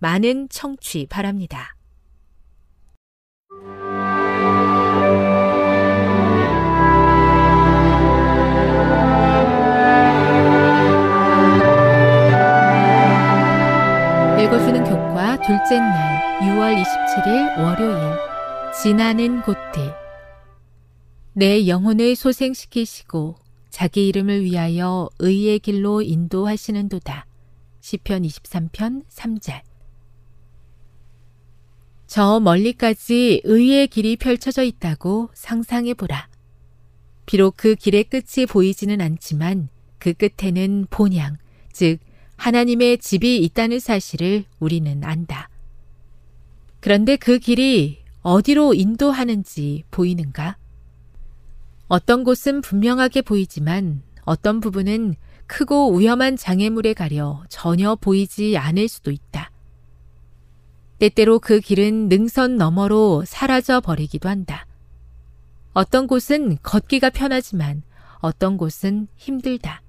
많은 청취 바랍니다. 읽어주는 교과 둘째 날 6월 27일 월요일 지나는 곳들 내 영혼을 소생시키시고 자기 이름을 위하여 의의 길로 인도하시는도다. 시편 23편 3절 저 멀리까지 의의 길이 펼쳐져 있다고 상상해 보라. 비록 그 길의 끝이 보이지는 않지만 그 끝에는 본향, 즉 하나님의 집이 있다는 사실을 우리는 안다. 그런데 그 길이 어디로 인도하는지 보이는가? 어떤 곳은 분명하게 보이지만 어떤 부분은 크고 위험한 장애물에 가려 전혀 보이지 않을 수도 있다. 때때로 그 길은 능선 너머로 사라져 버리기도 한다. 어떤 곳은 걷기가 편하지만 어떤 곳은 힘들다.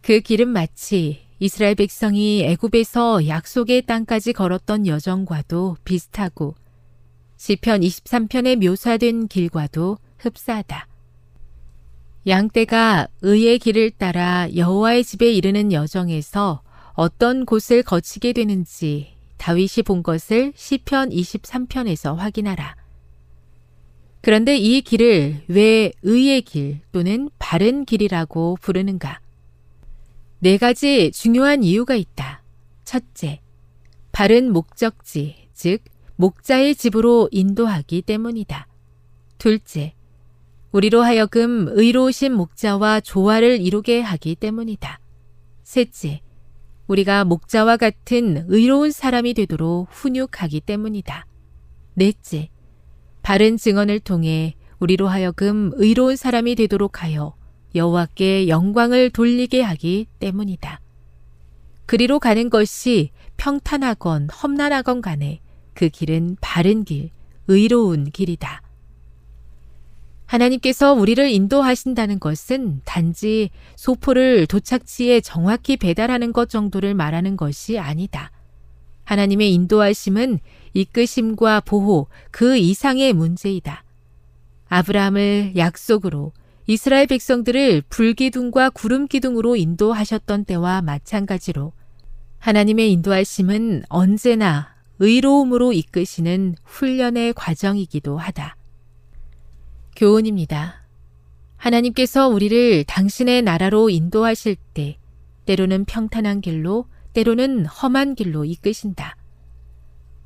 그 길은 마치 이스라엘 백성이 애굽에서 약속의 땅까지 걸었던 여정과도 비슷하고 시편 23편에 묘사된 길과도 흡사하다. 양떼가 의의 길을 따라 여호와의 집에 이르는 여정에서 어떤 곳을 거치게 되는지 다윗이 본 것을 시편 23편에서 확인하라. 그런데 이 길을 왜 의의 길 또는 바른 길이라고 부르는가? 네 가지 중요한 이유가 있다. 첫째, 바른 목적지, 즉, 목자의 집으로 인도하기 때문이다. 둘째, 우리로 하여금 의로우신 목자와 조화를 이루게 하기 때문이다. 셋째, 우리가 목자와 같은 의로운 사람이 되도록 훈육하기 때문이다. 넷째, 바른 증언을 통해 우리로 하여금 의로운 사람이 되도록 하여 여호와께 영광을 돌리게 하기 때문이다. 그리로 가는 것이 평탄하건 험난하건 간에 그 길은 바른 길, 의로운 길이다. 하나님께서 우리를 인도하신다는 것은 단지 소포를 도착지에 정확히 배달하는 것 정도를 말하는 것이 아니다. 하나님의 인도하심은 이끄심과 보호 그 이상의 문제이다. 아브라함을 약속으로 이스라엘 백성들을 불기둥과 구름기둥으로 인도하셨던 때와 마찬가지로 하나님의 인도하심은 언제나 의로움으로 이끄시는 훈련의 과정이기도 하다. 교훈입니다. 하나님께서 우리를 당신의 나라로 인도하실 때 때로는 평탄한 길로 때로는 험한 길로 이끄신다.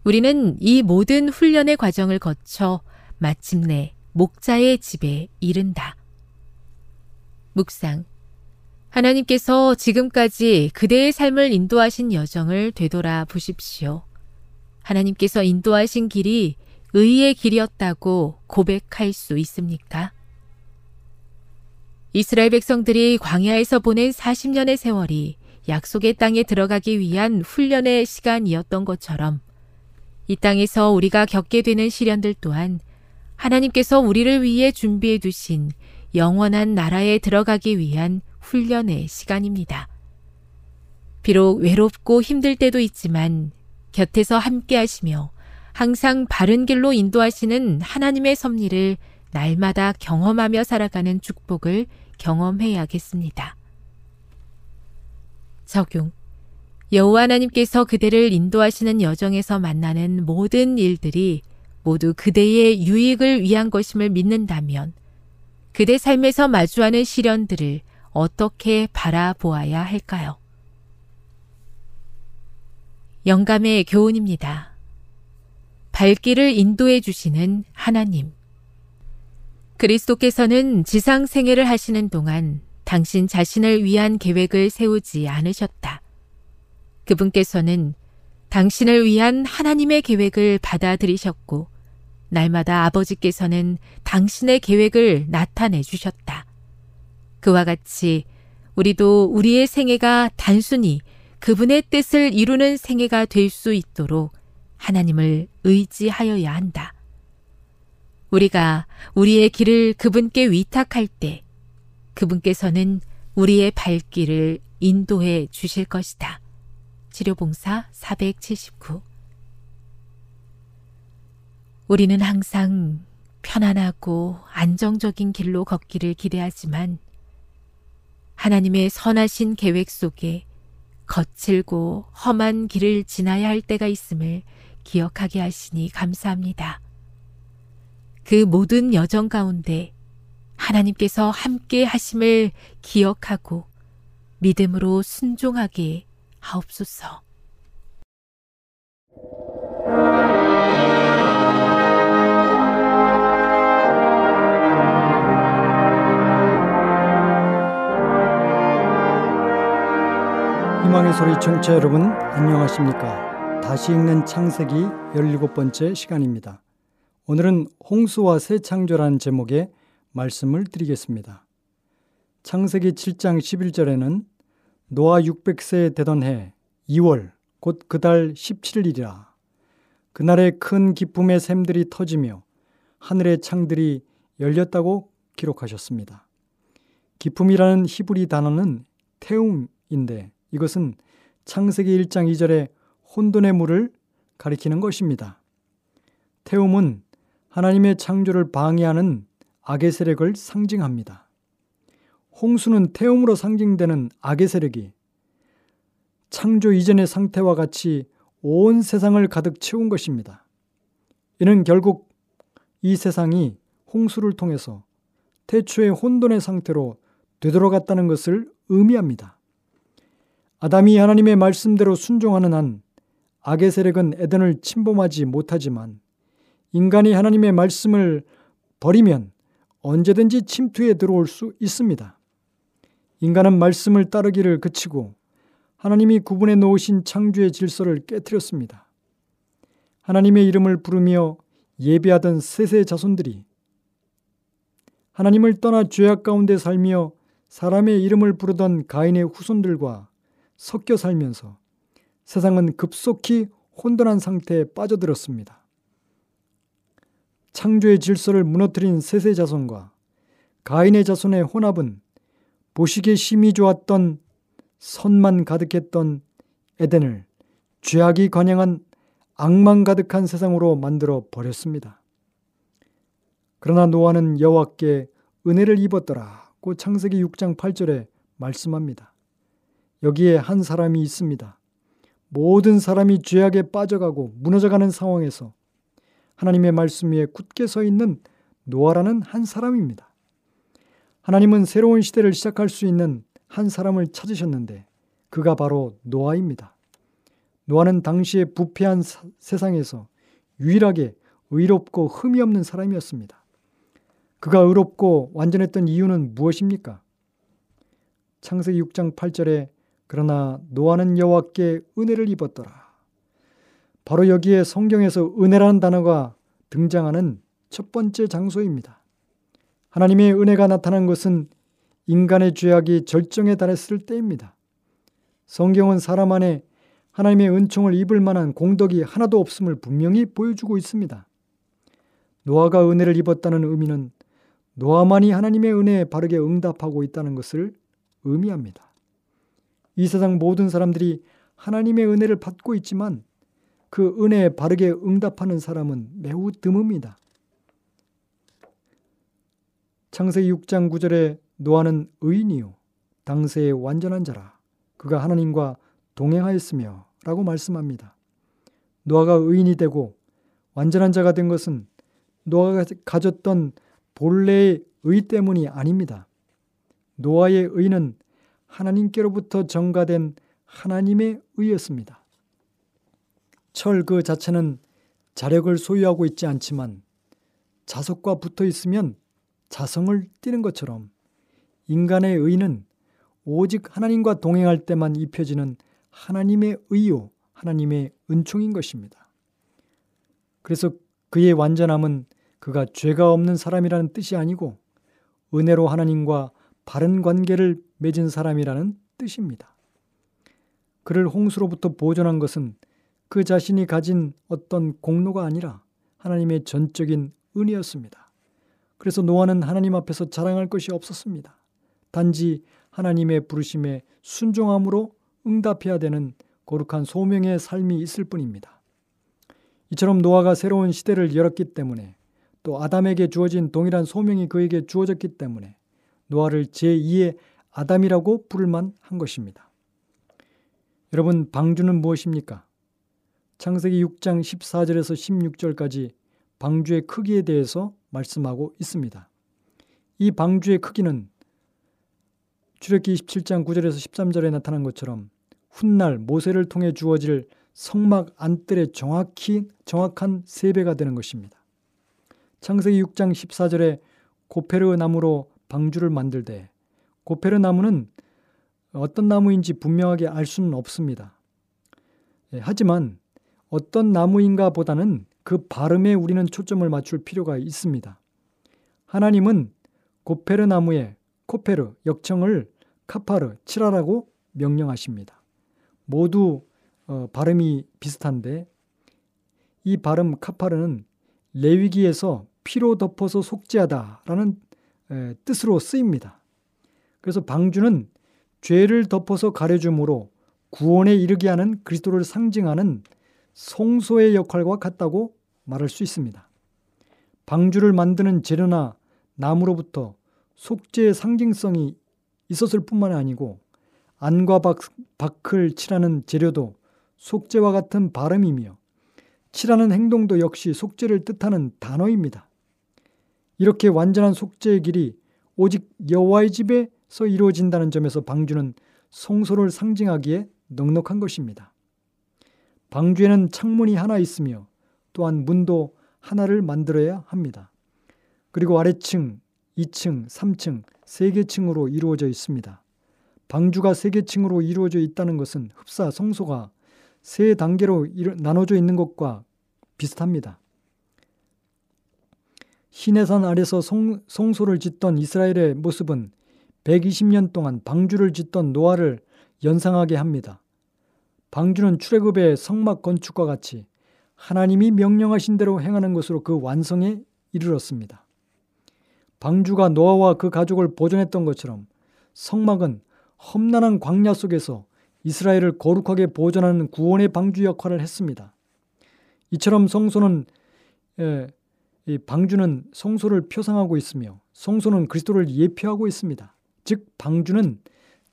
우리는 이 모든 훈련의 과정을 거쳐 마침내 목자의 집에 이른다. 묵상. 하나님께서 지금까지 그대의 삶을 인도하신 여정을 되돌아 보십시오. 하나님께서 인도하신 길이 의의 길이었다고 고백할 수 있습니까? 이스라엘 백성들이 광야에서 보낸 40년의 세월이 약속의 땅에 들어가기 위한 훈련의 시간이었던 것처럼 이 땅에서 우리가 겪게 되는 시련들 또한 하나님께서 우리를 위해 준비해 두신 영원한 나라에 들어가기 위한 훈련의 시간입니다. 비록 외롭고 힘들 때도 있지만 곁에서 함께 하시며 항상 바른 길로 인도하시는 하나님의 섭리를 날마다 경험하며 살아가는 축복을 경험해야겠습니다. 적용. 여호와 하나님께서 그대를 인도하시는 여정에서 만나는 모든 일들이 모두 그대의 유익을 위한 것임을 믿는다면 그대 삶에서 마주하는 시련들을 어떻게 바라보아야 할까요? 영감의 교훈입니다. 발길을 인도해 주시는 하나님. 그리스도께서는 지상 생애를 하시는 동안 당신 자신을 위한 계획을 세우지 않으셨다. 그분께서는 당신을 위한 하나님의 계획을 받아들이셨고, 날마다 아버지께서는 당신의 계획을 나타내 주셨다. 그와 같이 우리도 우리의 생애가 단순히 그분의 뜻을 이루는 생애가 될 수 있도록 하나님을 의지하여야 한다. 우리가 우리의 길을 그분께 위탁할 때 그분께서는 우리의 발길을 인도해 주실 것이다. 치료봉사 479 우리는 항상 편안하고 안정적인 길로 걷기를 기대하지만 하나님의 선하신 계획 속에 거칠고 험한 길을 지나야 할 때가 있음을 기억하게 하시니 감사합니다. 그 모든 여정 가운데 하나님께서 함께 하심을 기억하고 믿음으로 순종하게 하옵소서. 희망의 소리 청취자 여러분 안녕하십니까 다시 읽는 창세기 17번째 시간입니다. 오늘은 홍수와 새 창조라는 제목의 말씀을 드리겠습니다. 창세기 7장 11절에는 노아 600세 되던 해 2월 곧 그 달 17일이라. 그날에 큰 기쁨의 샘들이 터지며 하늘의 창들이 열렸다고 기록하셨습니다. 기쁨이라는 히브리 단어는 태움인데 이것은 창세기 1장 2절에 혼돈의 물을 가리키는 것입니다. 태움은 하나님의 창조를 방해하는 악의 세력을 상징합니다. 홍수는 태움으로 상징되는 악의 세력이 창조 이전의 상태와 같이 온 세상을 가득 채운 것입니다. 이는 결국 이 세상이 홍수를 통해서 태초의 혼돈의 상태로 되돌아갔다는 것을 의미합니다. 아담이 하나님의 말씀대로 순종하는 한 악의 세력은 에덴을 침범하지 못하지만 인간이 하나님의 말씀을 버리면 언제든지 침투에 들어올 수 있습니다. 인간은 말씀을 따르기를 그치고 하나님이 구분해 놓으신 창조의 질서를 깨뜨렸습니다. 하나님의 이름을 부르며 예배하던 세세 자손들이 하나님을 떠나 죄악 가운데 살며 사람의 이름을 부르던 가인의 후손들과 섞여 살면서 세상은 급속히 혼돈한 상태에 빠져들었습니다. 창조의 질서를 무너뜨린 셋의 자손과 가인의 자손의 혼합은 보시기에 심히 좋았던 선만 가득했던 에덴을 죄악이 관영한 악만 가득한 세상으로 만들어 버렸습니다. 그러나 노아는 여호와께 은혜를 입었더라고 창세기 6장 8절에 말씀합니다. 여기에 한 사람이 있습니다. 모든 사람이 죄악에 빠져가고 무너져가는 상황에서 하나님의 말씀 위에 굳게 서 있는 노아라는 한 사람입니다. 하나님은 새로운 시대를 시작할 수 있는 한 사람을 찾으셨는데 그가 바로 노아입니다. 노아는 당시에 부패한 사, 세상에서 유일하게 의롭고 흠이 없는 사람이었습니다. 그가 의롭고 완전했던 이유는 무엇입니까? 창세기 6장 8절에 그러나 노아는 여호와께 은혜를 입었더라. 바로 여기에 성경에서 은혜라는 단어가 등장하는 첫 번째 장소입니다. 하나님의 은혜가 나타난 것은 인간의 죄악이 절정에 달했을 때입니다. 성경은 사람 안에 하나님의 은총을 입을 만한 공덕이 하나도 없음을 분명히 보여주고 있습니다. 노아가 은혜를 입었다는 의미는 노아만이 하나님의 은혜에 바르게 응답하고 있다는 것을 의미합니다. 이 세상 모든 사람들이 하나님의 은혜를 받고 있지만 그 은혜에 바르게 응답하는 사람은 매우 드뭅니다. 창세기 6장 9절에 노아는 의인이요 당세의 완전한 자라 그가 하나님과 동행하였으며 라고 말씀합니다. 노아가 의인이 되고 완전한 자가 된 것은 노아가 가졌던 본래의 의 때문이 아닙니다. 노아의 의는 하나님께로부터 전가된 하나님의 의였습니다. 철 그 자체는 자력을 소유하고 있지 않지만 자석과 붙어 있으면 자성을 띠는 것처럼 인간의 의는 오직 하나님과 동행할 때만 입혀지는 하나님의 의요, 하나님의 은총인 것입니다. 그래서 그의 완전함은 그가 죄가 없는 사람이라는 뜻이 아니고 은혜로 하나님과 바른 관계를 맺은 사람이라는 뜻입니다. 그를 홍수로부터 보존한 것은 그 자신이 가진 어떤 공로가 아니라 하나님의 전적인 은혜였습니다. 그래서 노아는 하나님 앞에서 자랑할 것이 없었습니다. 단지 하나님의 부르심에 순종함으로 응답해야 되는 거룩한 소명의 삶이 있을 뿐입니다. 이처럼 노아가 새로운 시대를 열었기 때문에 또 아담에게 주어진 동일한 소명이 그에게 주어졌기 때문에 노아를 제2의 아담이라고 부를만 한 것입니다. 여러분, 방주는 무엇입니까? 창세기 6장 14절에서 16절까지 방주의 크기에 대해서 말씀하고 있습니다. 이 방주의 크기는 출애기 27장 9절에서 13절에 나타난 것처럼 훗날 모세를 통해 주어질 성막 안뜰의 정확히 정확한 세배가 되는 것입니다. 창세기 6장 14절에 고페르 나무로 방주를 만들되 고페르 나무는 어떤 나무인지 분명하게 알 수는 없습니다. 예, 하지만 어떤 나무인가 보다는 그 발음에 우리는 초점을 맞출 필요가 있습니다. 하나님은 고페르 나무에 코페르 역청을 카파르 칠하라고 명령하십니다. 모두 어, 발음이 비슷한데 이 발음 카파르는 레위기에서 피로 덮어서 속죄하다라는 에, 뜻으로 쓰입니다. 그래서 방주는 죄를 덮어서 가려줌으로 구원에 이르게 하는 그리스도를 상징하는 송소의 역할과 같다고 말할 수 있습니다. 방주를 만드는 재료나 나무로부터 속죄의 상징성이 있었을 뿐만 아니고 안과 박, 박을 칠하는 재료도 속죄와 같은 발음이며 칠하는 행동도 역시 속죄를 뜻하는 단어입니다. 이렇게 완전한 속죄의 길이 오직 여호와의 집에서 이루어진다는 점에서 방주는 성소를 상징하기에 넉넉한 것입니다. 방주에는 창문이 하나 있으며 또한 문도 하나를 만들어야 합니다. 그리고 아래층, 2층, 3층, 3개 층으로 이루어져 있습니다. 방주가 3개 층으로 이루어져 있다는 것은 흡사 성소가 세 단계로 나눠져 있는 것과 비슷합니다. 시내산 아래서 성, 성소를 짓던 이스라엘의 모습은 120년 동안 방주를 짓던 노아를 연상하게 합니다. 방주는 출애굽의 성막 건축과 같이 하나님이 명령하신 대로 행하는 것으로 그 완성에 이르렀습니다. 방주가 노아와 그 가족을 보존했던 것처럼 성막은 험난한 광야 속에서 이스라엘을 거룩하게 보존하는 구원의 방주 역할을 했습니다. 이처럼 성소는 예, 이 방주는 성소를 표상하고 있으며 성소는 그리스도를 예표하고 있습니다. 즉 방주는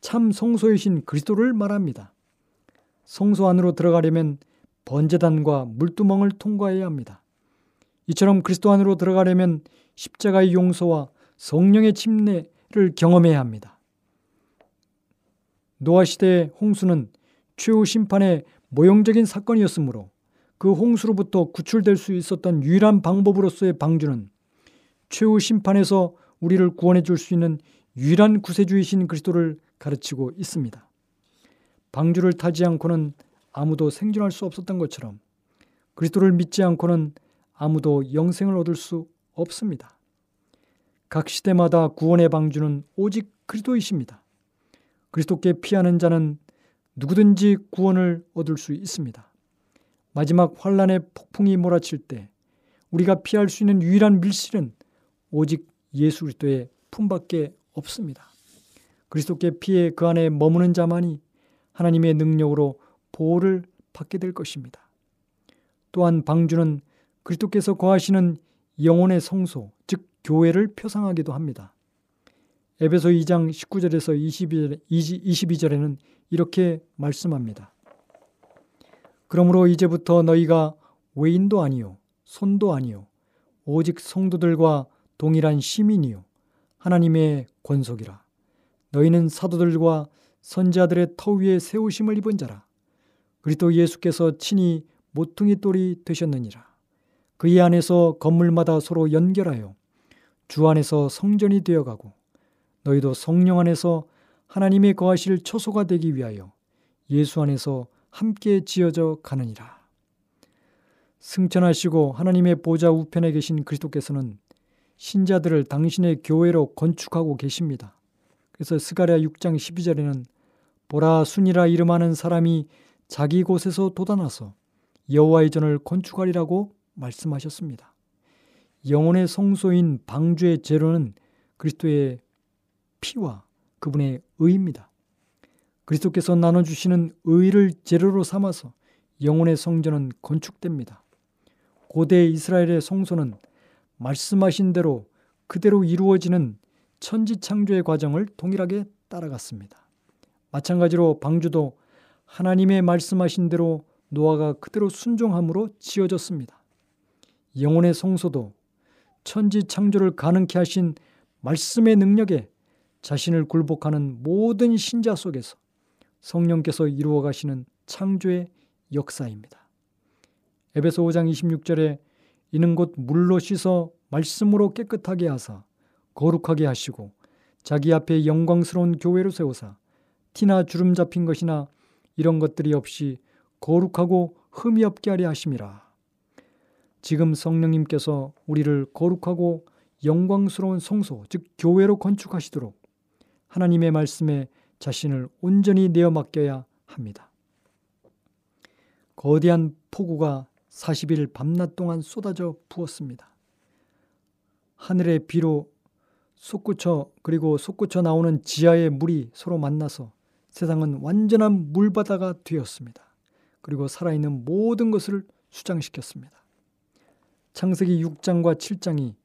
참 성소이신 그리스도를 말합니다. 성소 안으로 들어가려면 번제단과 물두멍을 통과해야 합니다. 이처럼 그리스도 안으로 들어가려면 십자가의 용서와 성령의 침례를 경험해야 합니다. 노아 시대의 홍수는 최후 심판의 모형적인 사건이었으므로 그 홍수로부터 구출될 수 있었던 유일한 방법으로서의 방주는 최후 심판에서 우리를 구원해 줄 수 있는 유일한 구세주이신 그리스도를 가르치고 있습니다. 방주를 타지 않고는 아무도 생존할 수 없었던 것처럼 그리스도를 믿지 않고는 아무도 영생을 얻을 수 없습니다. 각 시대마다 구원의 방주는 오직 그리스도이십니다. 그리스도께 피하는 자는 누구든지 구원을 얻을 수 있습니다. 마지막 환란의 폭풍이 몰아칠 때 우리가 피할 수 있는 유일한 밀실은 오직 예수 그리스도의 품밖에 없습니다. 그리스도께 피해 그 안에 머무는 자만이 하나님의 능력으로 보호를 받게 될 것입니다. 또한 방주는 그리스도께서 거하시는 영혼의 성소, 즉 교회를 표상하기도 합니다. 에베소 2장 19절에서 22절, 22절에는 이렇게 말씀합니다. 그러므로 이제부터 너희가 외인도 아니요 손도 아니요 오직 성도들과 동일한 시민이요 하나님의 권속이라. 너희는 사도들과 선자들의 터 위에 세우심을 입은 자라. 그리스도 예수께서 친히 모퉁이 돌이 되셨느니라. 그의 안에서 건물마다 서로 연결하여 주 안에서 성전이 되어가고 너희도 성령 안에서 하나님의 거하실 처소가 되기 위하여 예수 안에서 함께 지어져 가느니라. 승천하시고 하나님의 보좌 우편에 계신 그리스도께서는 신자들을 당신의 교회로 건축하고 계십니다. 그래서 스가랴 6장 12절에는 보라 순이라 이름하는 사람이 자기 곳에서 돋아나서 여호와의 전을 건축하리라고 말씀하셨습니다. 영혼의 성소인 방주의 재료는 그리스도의 피와 그분의 의입니다. 그리스도께서 나눠주시는 의를 재료로 삼아서 영혼의 성전은 건축됩니다. 고대 이스라엘의 성소는 말씀하신 대로 그대로 이루어지는 천지창조의 과정을 동일하게 따라갔습니다. 마찬가지로 방주도 하나님의 말씀하신 대로 노아가 그대로 순종함으로 지어졌습니다. 영혼의 성소도 천지 창조를 가능케 하신 말씀의 능력에 자신을 굴복하는 모든 신자 속에서 성령께서 이루어 가시는 창조의 역사입니다. 에베소 5장 26절에 이는 곧 물로 씻어 말씀으로 깨끗하게 하사 거룩하게 하시고 자기 앞에 영광스러운 교회로 세우사 티나 주름 잡힌 것이나 이런 것들이 없이 거룩하고 흠이 없게 하려 하심이라. 지금 성령님께서 우리를 거룩하고 영광스러운 성소, 즉 교회로 건축하시도록 하나님의 말씀에 자신을 온전히 내어 맡겨야 합니다. 거대한 폭우가 40일 밤낮 동안 쏟아져 부었습니다. 하늘의 비로 솟구쳐 그리고 솟구쳐 나오는 지하의 물이 서로 만나서 세상은 완전한 물바다가 되었습니다. 그리고 살아있는 모든 것을 수장시켰습니다. 창세기 6장과 7장이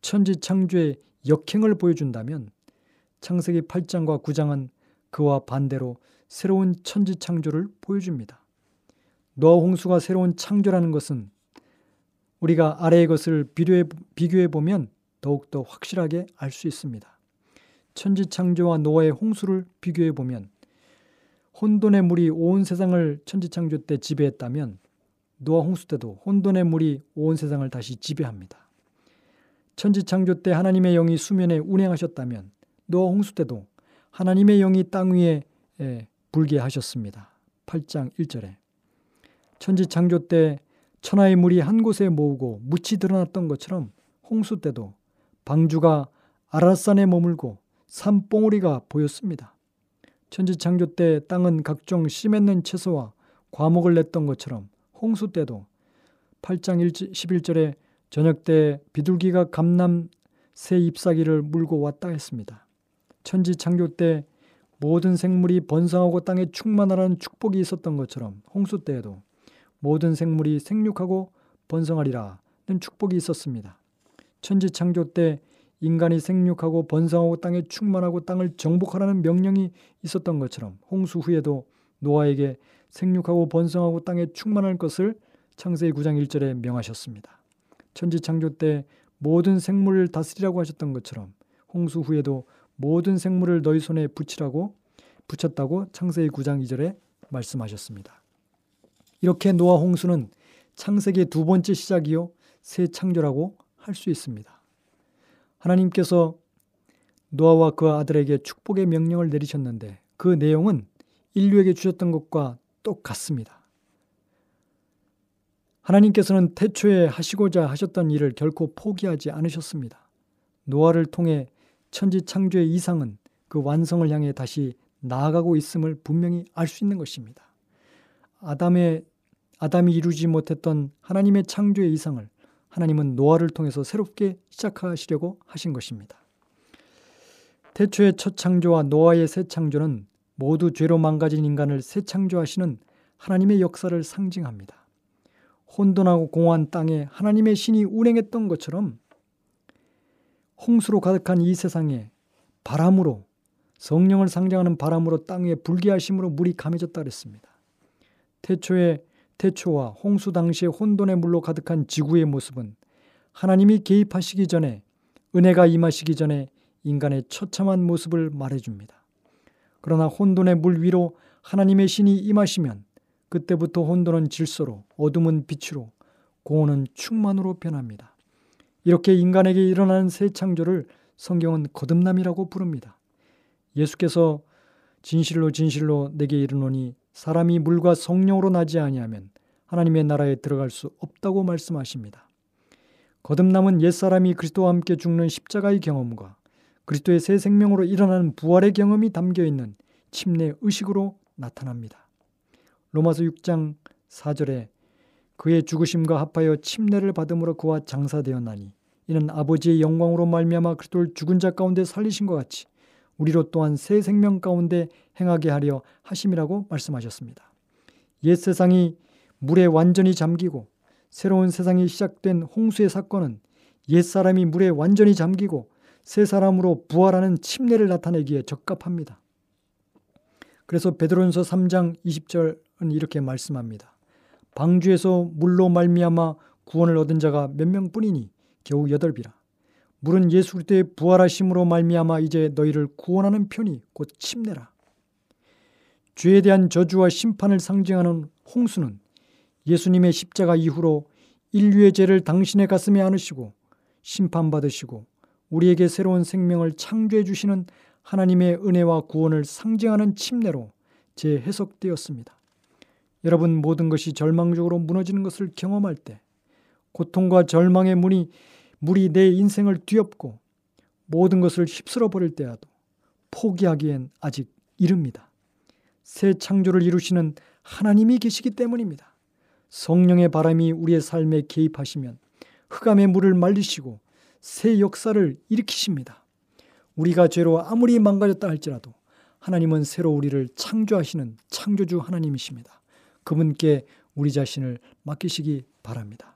천지 창조의 역행을 보여준다면 창세기 8장과 9장은 그와 반대로 새로운 천지 창조를 보여줍니다. 노아 홍수가 새로운 창조라는 것은 우리가 아래의 것을 비교해, 비교해 보면 더욱더 확실하게 알 수 있습니다. 천지 창조와 노아의 홍수를 비교해 보면 혼돈의 물이 온 세상을 천지 창조 때 지배했다면 노아 홍수 때도 혼돈의 물이 온 세상을 다시 지배합니다. 천지 창조 때 하나님의 영이 수면에 운행하셨다면 노아 홍수 때도 하나님의 영이 땅 위에 불게 하셨습니다. 8장 1절에 천지 창조 때 천하의 물이 한 곳에 모으고 묻히 드러났던 것처럼 홍수 때도 방주가 아라산에 머물고 산봉우리가 보였습니다. 천지 창조 때 땅은 각종 씨 맺는 채소와 과목을 냈던 것처럼 홍수 때도 8장 11절에 저녁 때 비둘기가 감남 새 잎사귀를 물고 왔다 했습니다. 천지 창조 때 모든 생물이 번성하고 땅에 충만하라는 축복이 있었던 것처럼 홍수 때에도 모든 생물이 생육하고 번성하리라는 축복이 있었습니다. 천지 창조 때 인간이 생육하고 번성하고 땅에 충만하고 땅을 정복하라는 명령이 있었던 것처럼 홍수 후에도 노아에게 생육하고 번성하고 땅에 충만할 것을 창세기 9장 1절에 명하셨습니다. 천지 창조 때 모든 생물을 다스리라고 하셨던 것처럼 홍수 후에도 모든 생물을 너희 손에 붙이라고 붙였다고 창세기 9장 2절에 말씀하셨습니다. 이렇게 노아 홍수는 창세기의 두 번째 시작이요 새 창조라고 할 수 있습니다. 하나님께서 노아와 그 아들에게 축복의 명령을 내리셨는데 그 내용은 인류에게 주셨던 것과 똑같습니다. 하나님께서는 태초에 하시고자 하셨던 일을 결코 포기하지 않으셨습니다. 노아를 통해 천지 창조의 이상은 그 완성을 향해 다시 나아가고 있음을 분명히 알 수 있는 것입니다. 아담의 아담이 이루지 못했던 하나님의 창조의 이상을 하나님은 노아를 통해서 새롭게 시작하시려고 하신 것입니다. 태초의 첫 창조와 노아의 새 창조는 모두 죄로 망가진 인간을 새 창조하시는 하나님의 역사를 상징합니다. 혼돈하고 공허한 땅에 하나님의 신이 운행했던 것처럼 홍수로 가득한 이 세상에 바람으로 성령을 상징하는 바람으로 땅 위에 불기하심으로 물이 감해졌다 그랬습니다. 태초에 태초와 홍수 당시의 혼돈의 물로 가득한 지구의 모습은 하나님이 개입하시기 전에 은혜가 임하시기 전에 인간의 처참한 모습을 말해줍니다. 그러나 혼돈의 물 위로 하나님의 신이 임하시면 그때부터 혼돈은 질서로 어둠은 빛으로 공허는 충만으로 변합니다. 이렇게 인간에게 일어나는 새 창조를 성경은 거듭남이라고 부릅니다. 예수께서 진실로 진실로 내게 이르노니 사람이 물과 성령으로 나지 아니하면 하나님의 나라에 들어갈 수 없다고 말씀하십니다. 거듭남은 옛사람이 그리스도와 함께 죽는 십자가의 경험과 그리스도의 새 생명으로 일어나는 부활의 경험이 담겨 있는 침례 의식으로 나타납니다. 로마서 6장 4절에 그의 죽으심과 합하여 침례를 받음으로 그와 장사되었나니 이는 아버지의 영광으로 말미암아 그리스도를 죽은 자 가운데 살리신 것 같이 우리로 또한 새 생명 가운데 행하게 하려 하심이라고 말씀하셨습니다. 옛 세상이 물에 완전히 잠기고 새로운 세상이 시작된 홍수의 사건은 옛 사람이 물에 완전히 잠기고 새 사람으로 부활하는 침례를 나타내기에 적합합니다. 그래서 베드로전서 3장 20절은 이렇게 말씀합니다. 방주에서 물로 말미암아 구원을 얻은 자가 몇 명뿐이니 겨우 여덟이라. 물은 예수 그리스도의 부활하심으로 말미암아 이제 너희를 구원하는 편이 곧 침례라. 죄에 대한 저주와 심판을 상징하는 홍수는 예수님의 십자가 이후로 인류의 죄를 당신의 가슴에 안으시고 심판받으시고 우리에게 새로운 생명을 창조해 주시는 하나님의 은혜와 구원을 상징하는 침례로 재해석되었습니다. 여러분 모든 것이 절망적으로 무너지는 것을 경험할 때 고통과 절망의 문이 물이 내 인생을 뒤엎고 모든 것을 휩쓸어 버릴 때라도 포기하기엔 아직 이릅니다. 새 창조를 이루시는 하나님이 계시기 때문입니다. 성령의 바람이 우리의 삶에 개입하시면 흑암의 물을 말리시고 새 역사를 일으키십니다. 우리가 죄로 아무리 망가졌다 할지라도 하나님은 새로 우리를 창조하시는 창조주 하나님이십니다. 그분께 우리 자신을 맡기시기 바랍니다.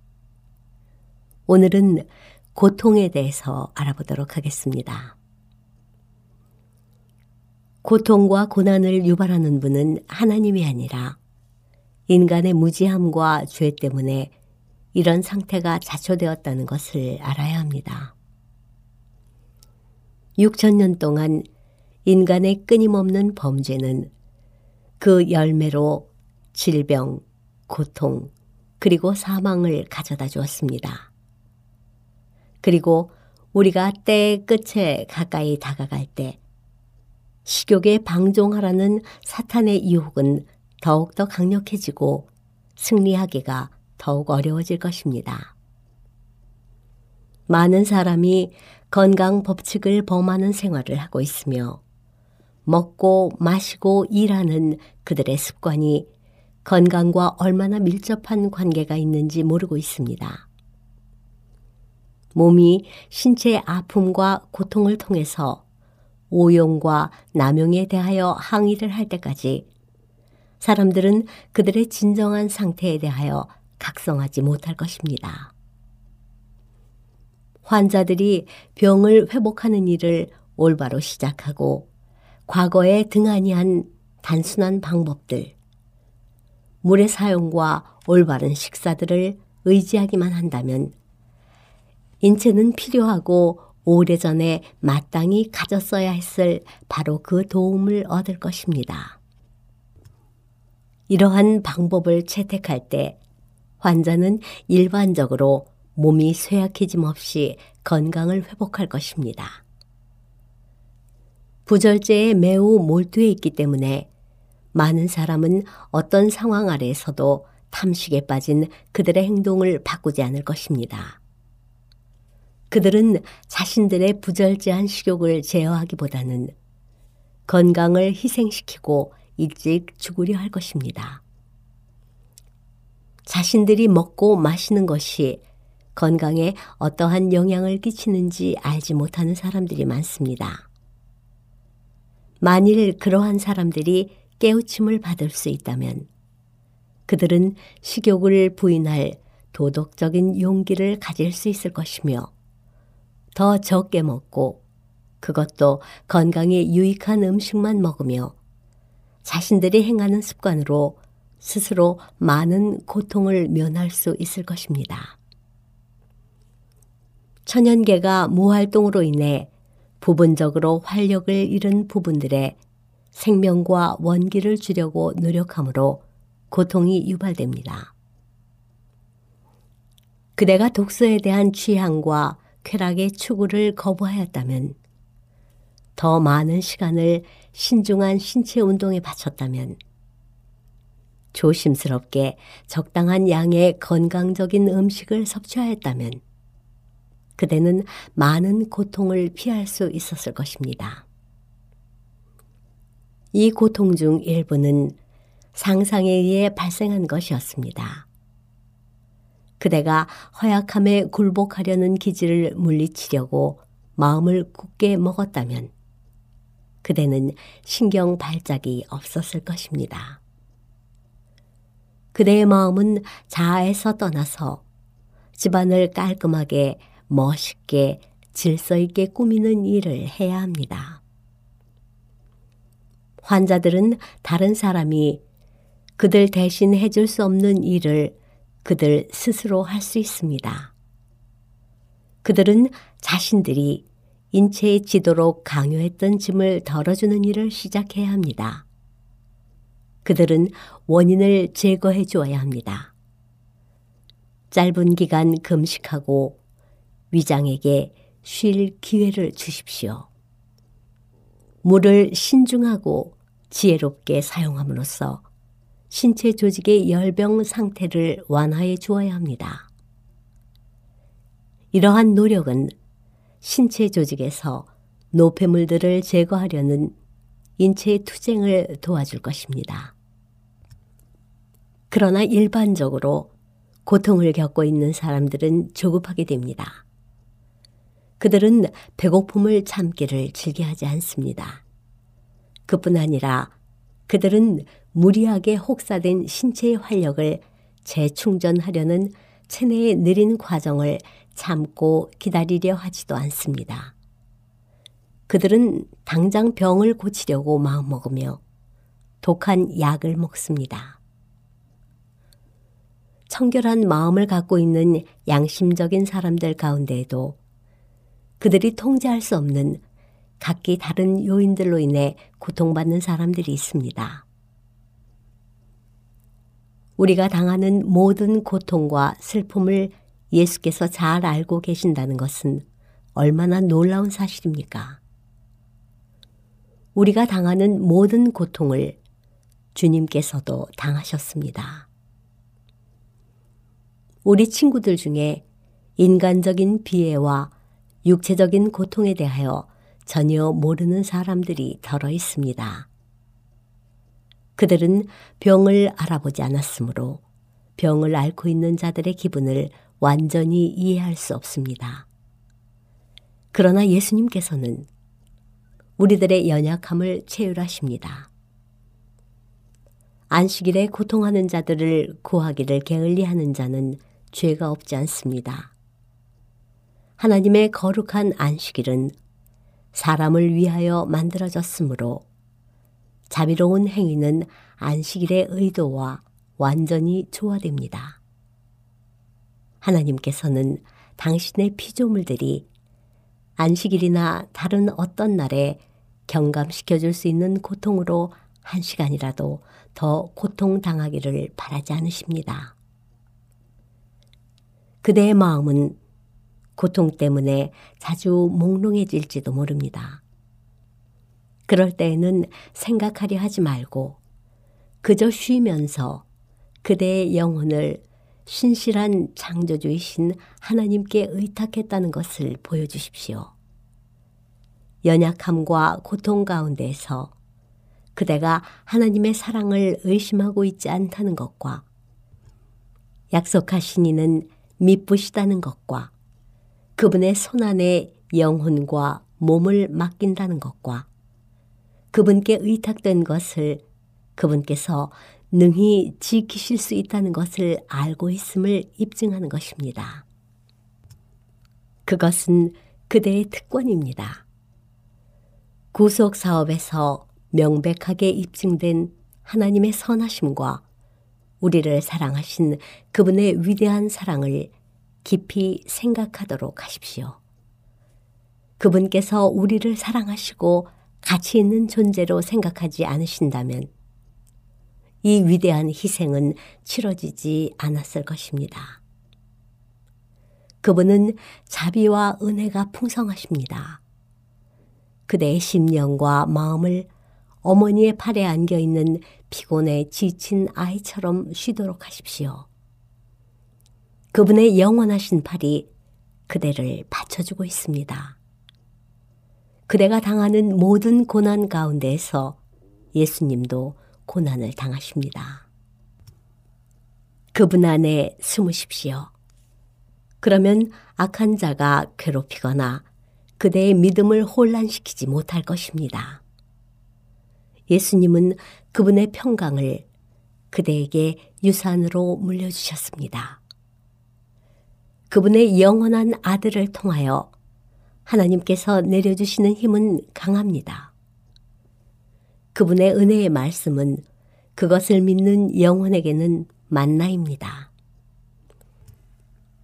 오늘은 고통에 대해서 알아보도록 하겠습니다. 고통과 고난을 유발하는 분은 하나님이 아니라 인간의 무지함과 죄 때문에 이런 상태가 자초되었다는 것을 알아야 합니다. 6천년 동안 인간의 끊임없는 범죄는 그 열매로 질병, 고통, 그리고 사망을 가져다 주었습니다. 그리고 우리가 때의 끝에 가까이 다가갈 때 식욕에 방종하라는 사탄의 유혹은 더욱더 강력해지고 승리하기가 더욱 어려워질 것입니다. 많은 사람이 건강 법칙을 범하는 생활을 하고 있으며 먹고 마시고 일하는 그들의 습관이 건강과 얼마나 밀접한 관계가 있는지 모르고 있습니다. 몸이 신체의 아픔과 고통을 통해서 오용과 남용에 대하여 항의를 할 때까지 사람들은 그들의 진정한 상태에 대하여 각성하지 못할 것입니다. 환자들이 병을 회복하는 일을 올바로 시작하고 과거에 등한히 한 단순한 방법들, 물의 사용과 올바른 식사들을 의지하기만 한다면 인체는 필요하고 오래전에 마땅히 가졌어야 했을 바로 그 도움을 얻을 것입니다. 이러한 방법을 채택할 때 환자는 일반적으로 몸이 쇠약해짐 없이 건강을 회복할 것입니다. 부절제에 매우 몰두해 있기 때문에 많은 사람은 어떤 상황 아래에서도 탐식에 빠진 그들의 행동을 바꾸지 않을 것입니다. 그들은 자신들의 부절제한 식욕을 제어하기보다는 건강을 희생시키고 일찍 죽으려 할 것입니다. 자신들이 먹고 마시는 것이 건강에 어떠한 영향을 끼치는지 알지 못하는 사람들이 많습니다. 만일 그러한 사람들이 깨우침을 받을 수 있다면 그들은 식욕을 부인할 도덕적인 용기를 가질 수 있을 것이며 더 적게 먹고 그것도 건강에 유익한 음식만 먹으며 자신들이 행하는 습관으로 스스로 많은 고통을 면할 수 있을 것입니다. 천연계가 무활동으로 인해 부분적으로 활력을 잃은 부분들의 생명과 원기를 주려고 노력하므로 고통이 유발됩니다. 그대가 독서에 대한 취향과 쾌락의 추구를 거부하였다면 더 많은 시간을 신중한 신체 운동에 바쳤다면 조심스럽게 적당한 양의 건강적인 음식을 섭취하였다면 그대는 많은 고통을 피할 수 있었을 것입니다. 이 고통 중 일부는 상상에 의해 발생한 것이었습니다. 그대가 허약함에 굴복하려는 기질을 물리치려고 마음을 굳게 먹었다면 그대는 신경 발작이 없었을 것입니다. 그대의 마음은 자아에서 떠나서 집안을 깔끔하게 멋있게 질서 있게 꾸미는 일을 해야 합니다. 환자들은 다른 사람이 그들 대신 해줄 수 없는 일을 그들 스스로 할 수 있습니다. 그들은 자신들이 인체에 지도록 강요했던 짐을 덜어주는 일을 시작해야 합니다. 그들은 원인을 제거해 주어야 합니다. 짧은 기간 금식하고 위장에게 쉴 기회를 주십시오. 물을 신중하고 지혜롭게 사용함으로써 신체 조직의 열병 상태를 완화해 주어야 합니다. 이러한 노력은 신체 조직에서 노폐물들을 제거하려는 인체의 투쟁을 도와줄 것입니다. 그러나 일반적으로 고통을 겪고 있는 사람들은 조급하게 됩니다. 그들은 배고픔을 참기를 즐겨하지 않습니다. 그뿐 아니라 그들은 무리하게 혹사된 신체의 활력을 재충전하려는 체내의 느린 과정을 참고 기다리려 하지도 않습니다. 그들은 당장 병을 고치려고 마음먹으며 독한 약을 먹습니다. 청결한 마음을 갖고 있는 양심적인 사람들 가운데에도 그들이 통제할 수 없는 각기 다른 요인들로 인해 고통받는 사람들이 있습니다. 우리가 당하는 모든 고통과 슬픔을 예수께서 잘 알고 계신다는 것은 얼마나 놀라운 사실입니까? 우리가 당하는 모든 고통을 주님께서도 당하셨습니다. 우리 친구들 중에 인간적인 비애와 육체적인 고통에 대하여 전혀 모르는 사람들이 덜어 있습니다. 그들은 병을 알아보지 않았으므로 병을 앓고 있는 자들의 기분을 완전히 이해할 수 없습니다. 그러나 예수님께서는 우리들의 연약함을 체휼하십니다. 안식일에 고통하는 자들을 구하기를 게을리하는 자는 죄가 없지 않습니다. 하나님의 거룩한 안식일은 사람을 위하여 만들어졌으므로 자비로운 행위는 안식일의 의도와 완전히 조화됩니다. 하나님께서는 당신의 피조물들이 안식일이나 다른 어떤 날에 경감시켜 줄 수 있는 고통으로 한 시간이라도 더 고통당하기를 바라지 않으십니다. 그대의 마음은 고통 때문에 자주 몽롱해질지도 모릅니다. 그럴 때에는 생각하려 하지 말고 그저 쉬면서 그대의 영혼을 신실한 창조주이신 하나님께 의탁했다는 것을 보여주십시오. 연약함과 고통 가운데서 그대가 하나님의 사랑을 의심하고 있지 않다는 것과 약속하신 이는 미쁘시다는 것과 그분의 손안에 영혼과 몸을 맡긴다는 것과 그분께 의탁된 것을 그분께서 능히 지키실 수 있다는 것을 알고 있음을 입증하는 것입니다. 그것은 그대의 특권입니다. 구속 사업에서 명백하게 입증된 하나님의 선하심과 우리를 사랑하신 그분의 위대한 사랑을 깊이 생각하도록 하십시오. 그분께서 우리를 사랑하시고 가치 있는 존재로 생각하지 않으신다면 이 위대한 희생은 치러지지 않았을 것입니다. 그분은 자비와 은혜가 풍성하십니다. 그대의 심령과 마음을 어머니의 팔에 안겨 있는 피곤에 지친 아이처럼 쉬도록 하십시오. 그분의 영원하신 팔이 그대를 받쳐주고 있습니다. 그대가 당하는 모든 고난 가운데에서 예수님도 고난을 당하십니다. 그분 안에 숨으십시오. 그러면 악한 자가 괴롭히거나 그대의 믿음을 혼란시키지 못할 것입니다. 예수님은 그분의 평강을 그대에게 유산으로 물려주셨습니다. 그분의 영원한 아들을 통하여 하나님께서 내려주시는 힘은 강합니다. 그분의 은혜의 말씀은 그것을 믿는 영혼에게는 만나입니다.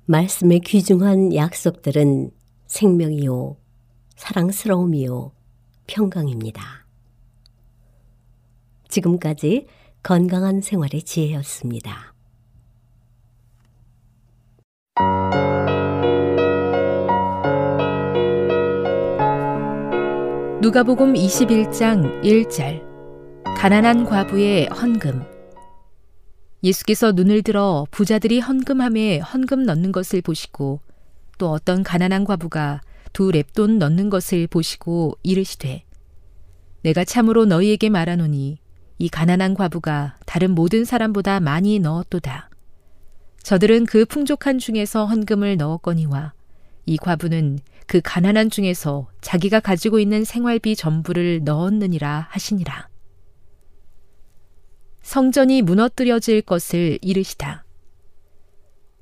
말씀의 귀중한 약속들은 생명이요, 사랑스러움이요, 평강입니다. 지금까지 건강한 생활의 지혜였습니다. 누가복음 21장 1절 가난한 과부의 헌금 예수께서 눈을 들어 부자들이 헌금함에 헌금 넣는 것을 보시고 또 어떤 가난한 과부가 두 랩돈 넣는 것을 보시고 이르시되 내가 참으로 너희에게 말하노니 이 가난한 과부가 다른 모든 사람보다 많이 넣었도다. 저들은 그 풍족한 중에서 헌금을 넣었거니와 이 과부는 그 가난한 중에서 자기가 가지고 있는 생활비 전부를 넣었느니라 하시니라. 성전이 무너뜨려질 것을 이르시다.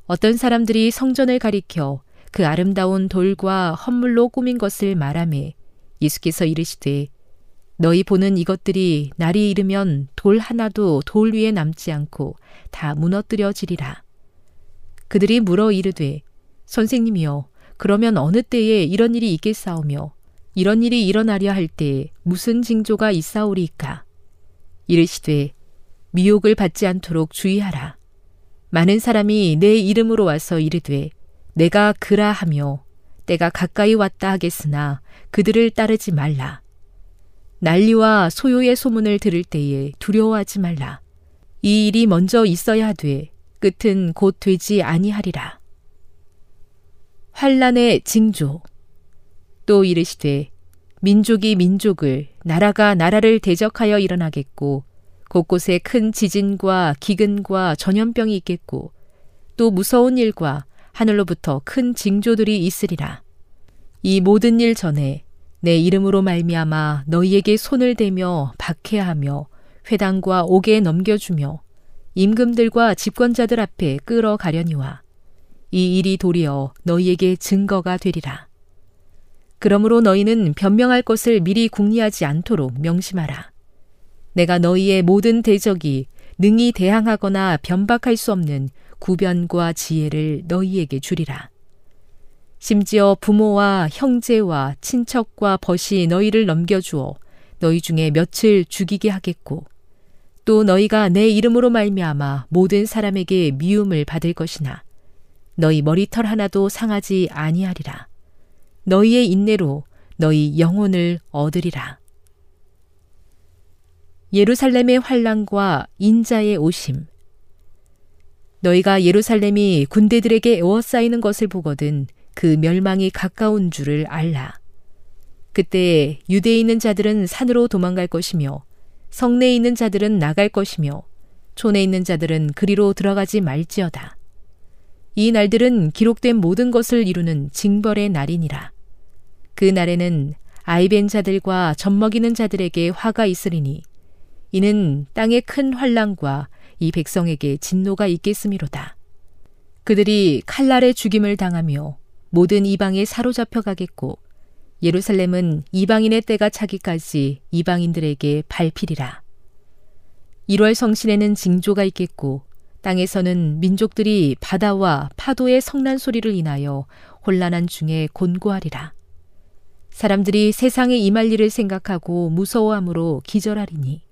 어떤 사람들이 성전을 가리켜 그 아름다운 돌과 헌물로 꾸민 것을 말하매 예수께서 이르시되 너희 보는 이것들이 날이 이르면 돌 하나도 돌 위에 남지 않고 다 무너뜨려지리라. 그들이 물어 이르되 선생님이여 그러면 어느 때에 이런 일이 있겠사오며 이런 일이 일어나려 할 때에 무슨 징조가 있사오리까? 이르시되 미혹을 받지 않도록 주의하라. 많은 사람이 내 이름으로 와서 이르되 내가 그라 하며 때가 가까이 왔다 하겠으나 그들을 따르지 말라. 난리와 소요의 소문을 들을 때에 두려워하지 말라. 이 일이 먼저 있어야 돼. 끝은 곧 되지 아니하리라. 환란의 징조. 또 이르시되 민족이 민족을 나라가 나라를 대적하여 일어나겠고 곳곳에 큰 지진과 기근과 전염병이 있겠고 또 무서운 일과 하늘로부터 큰 징조들이 있으리라. 이 모든 일 전에 내 이름으로 말미암아 너희에게 손을 대며 박해하며 회당과 옥에 넘겨주며 임금들과 집권자들 앞에 끌어가려니와 이 일이 도리어 너희에게 증거가 되리라. 그러므로 너희는 변명할 것을 미리 궁리하지 않도록 명심하라. 내가 너희의 모든 대적이 능히 대항하거나 변박할 수 없는 구변과 지혜를 너희에게 주리라. 심지어 부모와 형제와 친척과 벗이 너희를 넘겨주어 너희 중에 며칠 죽이게 하겠고 또 너희가 내 이름으로 말미암아 모든 사람에게 미움을 받을 것이나 너희 머리털 하나도 상하지 아니하리라. 너희의 인내로 너희 영혼을 얻으리라. 예루살렘의 환란과 인자의 오심. 너희가 예루살렘이 군대들에게 에워싸이는 것을 보거든 그 멸망이 가까운 줄을 알라. 그때 유대에 있는 자들은 산으로 도망갈 것이며 성내에 있는 자들은 나갈 것이며 촌에 있는 자들은 그리로 들어가지 말지어다. 이 날들은 기록된 모든 것을 이루는 징벌의 날이니라. 그 날에는 아이벤 자들과 젖먹이는 자들에게 화가 있으리니 이는 땅의 큰 환란과 이 백성에게 진노가 있겠음이로다. 그들이 칼날의 죽임을 당하며 모든 이방에 사로잡혀 가겠고 예루살렘은 이방인의 때가 차기까지 이방인들에게 발필이라. 1월 성신에는 징조가 있겠고 땅에서는 민족들이 바다와 파도의 성난 소리를 인하여 혼란한 중에 곤고하리라. 사람들이 세상에 임할 일을 생각하고 무서워함으로 기절하리니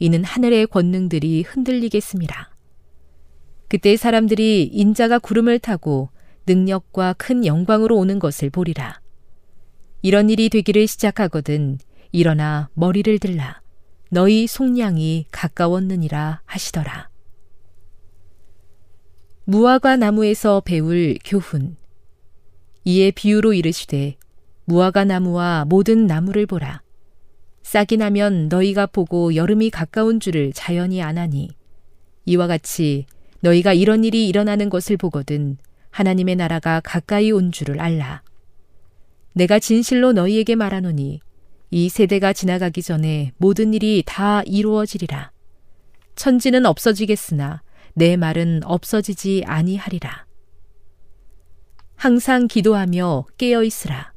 이는 하늘의 권능들이 흔들리겠습니다. 그때 사람들이 인자가 구름을 타고 능력과 큰 영광으로 오는 것을 보리라. 이런 일이 되기를 시작하거든 일어나 머리를 들라 너희 속량이 가까웠느니라 하시더라. 무화과 나무에서 배울 교훈 이에 비유로 이르시되 무화과 나무와 모든 나무를 보라. 싹이 나면 너희가 보고 여름이 가까운 줄을 자연히 아나니 이와 같이 너희가 이런 일이 일어나는 것을 보거든 하나님의 나라가 가까이 온 줄을 알라. 내가 진실로 너희에게 말하노니 이 세대가 지나가기 전에 모든 일이 다 이루어지리라. 천지는 없어지겠으나 내 말은 없어지지 아니하리라. 항상 기도하며 깨어 있으라.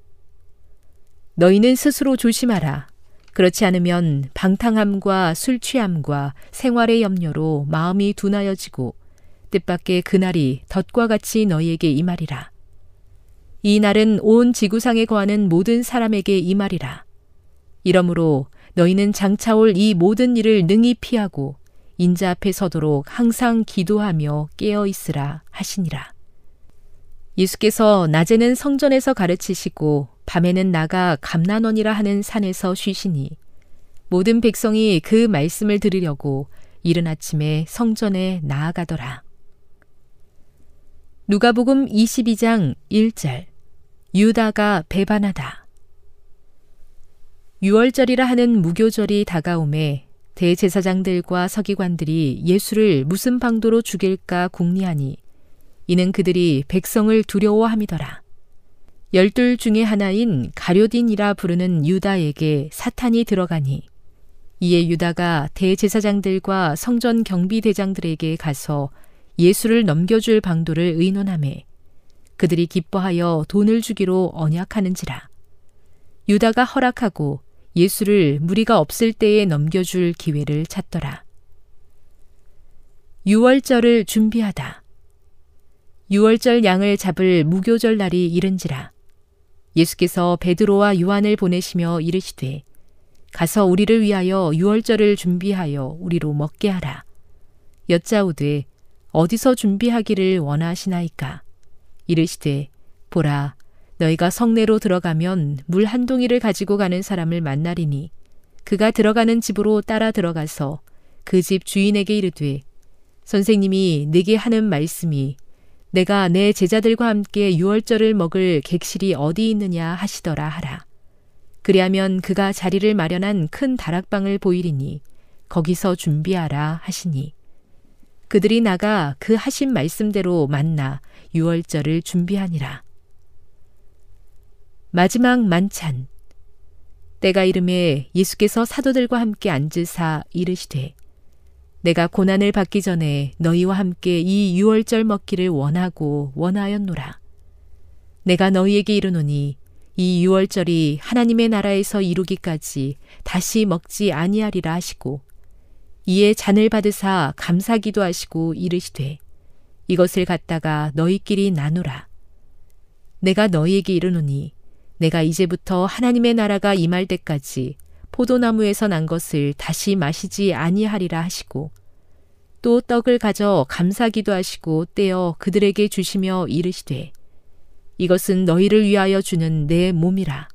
너희는 스스로 조심하라. 그렇지 않으면 방탕함과 술 취함과 생활의 염려로 마음이 둔하여지고 뜻밖의 그날이 덫과 같이 너희에게 임하리라. 이 날은 온 지구상에 거하는 모든 사람에게 임하리라. 이러므로 너희는 장차올 이 모든 일을 능히 피하고 인자 앞에 서도록 항상 기도하며 깨어 있으라 하시니라. 예수께서 낮에는 성전에서 가르치시고 밤에는 나가 감난원이라 하는 산에서 쉬시니 모든 백성이 그 말씀을 들으려고 이른 아침에 성전에 나아가더라. 누가복음 22장 1절 유다가 배반하다. 유월절이라 하는 무교절이 다가오매 대제사장들과 서기관들이 예수를 무슨 방도로 죽일까 궁리하니 이는 그들이 백성을 두려워함이더라. 열둘 중의 하나인 가료딘이라 부르는 유다에게 사탄이 들어가니 이에 유다가 대제사장들과 성전 경비대장들에게 가서 예수를 넘겨줄 방도를 의논하매 그들이 기뻐하여 돈을 주기로 언약하는지라. 유다가 허락하고 예수를 무리가 없을 때에 넘겨줄 기회를 찾더라. 유월절을 준비하다. 유월절 양을 잡을 무교절 날이 이른지라. 예수께서 베드로와 요한을 보내시며 이르시되 가서 우리를 위하여 유월절을 준비하여 우리로 먹게 하라. 여짜오되 어디서 준비하기를 원하시나이까? 이르시되 보라 너희가 성내로 들어가면 물 한 동이를 가지고 가는 사람을 만나리니 그가 들어가는 집으로 따라 들어가서 그 집 주인에게 이르되 선생님이 내게 하는 말씀이 내가 내 제자들과 함께 유월절을 먹을 객실이 어디 있느냐 하시더라 하라. 그리하면 그가 자리를 마련한 큰 다락방을 보이리니 거기서 준비하라 하시니 그들이 나가 그 하신 말씀대로 만나 유월절을 준비하니라. 마지막 만찬 때가 이름에 예수께서 사도들과 함께 앉으사 이르시되 내가 고난을 받기 전에 너희와 함께 이 유월절 먹기를 원하고 원하였노라. 내가 너희에게 이르노니 이 유월절이 하나님의 나라에서 이루기까지 다시 먹지 아니하리라 하시고 이에 잔을 받으사 감사기도 하시고 이르시되 이것을 갖다가 너희끼리 나누라. 내가 너희에게 이르노니 내가 이제부터 하나님의 나라가 임할 때까지 포도나무에서 난 것을 다시 마시지 아니하리라 하시고 또 떡을 가져 감사기도 하시고 떼어 그들에게 주시며 이르시되 이것은 너희를 위하여 주는 내 몸이라.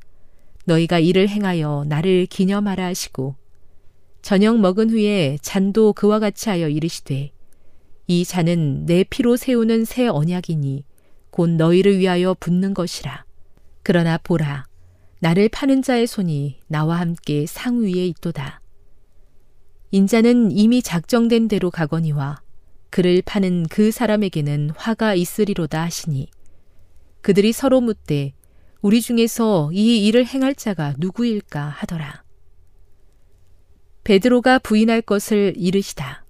너희가 이를 행하여 나를 기념하라 하시고 저녁 먹은 후에 잔도 그와 같이 하여 이르시되 이 잔은 내 피로 세우는 새 언약이니 곧 너희를 위하여 붓는 것이라 그러나 보라 나를 파는 자의 손이 나와 함께 상 위에 있도다 인자는 이미 작정된 대로 가거니와 그를 파는 그 사람에게는 화가 있으리로다 하시니 그들이 서로 묻되 우리 중에서 이 일을 행할 자가 누구일까 하더라. 베드로가 부인할 것을 이르시다.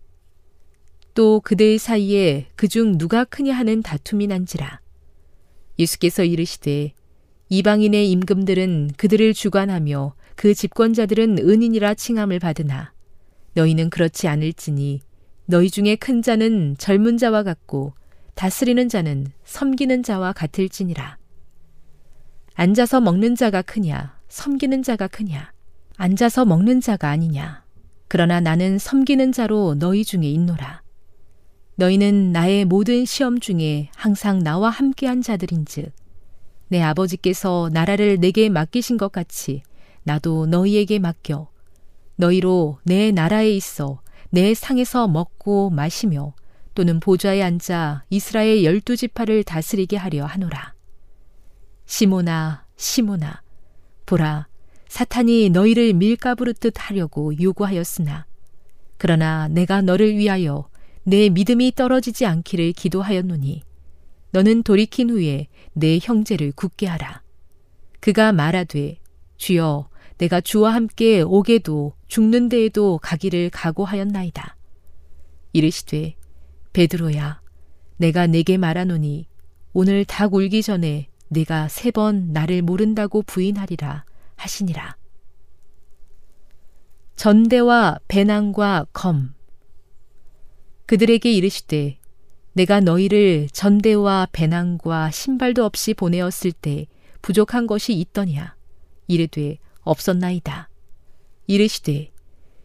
또 그들 사이에 그중 누가 크냐 하는 다툼이 난지라. 예수께서 이르시되 이방인의 임금들은 그들을 주관하며 그 집권자들은 은인이라 칭함을 받으나 너희는 그렇지 않을지니 너희 중에 큰 자는 젊은 자와 같고 다스리는 자는 섬기는 자와 같을지니라. 앉아서 먹는 자가 크냐, 섬기는 자가 크냐, 앉아서 먹는 자가 아니냐. 그러나 나는 섬기는 자로 너희 중에 있노라. 너희는 나의 모든 시험 중에 항상 나와 함께한 자들인즉 내 아버지께서 나라를 내게 맡기신 것 같이 나도 너희에게 맡겨 너희로 내 나라에 있어 내 상에서 먹고 마시며 또는 보좌에 앉아 이스라엘 열두 지파를 다스리게 하려 하노라. 시모나 시모나 보라 사탄이 너희를 밀가부르듯 하려고 요구하였으나 그러나 내가 너를 위하여 내 믿음이 떨어지지 않기를 기도하였노니 너는 돌이킨 후에 내 형제를 굳게 하라. 그가 말하되 주여 내가 주와 함께 오게도 죽는 데에도 가기를 각오하였나이다. 이르시되 베드로야 내가 내게 말하노니 오늘 닭 울기 전에 내가 세 번 나를 모른다고 부인하리라 하시니라. 전대와 배낭과 검 그들에게 이르시되 내가 너희를 전대와 배낭과 신발도 없이 보내었을 때 부족한 것이 있더냐 이르되 없었나이다. 이르시되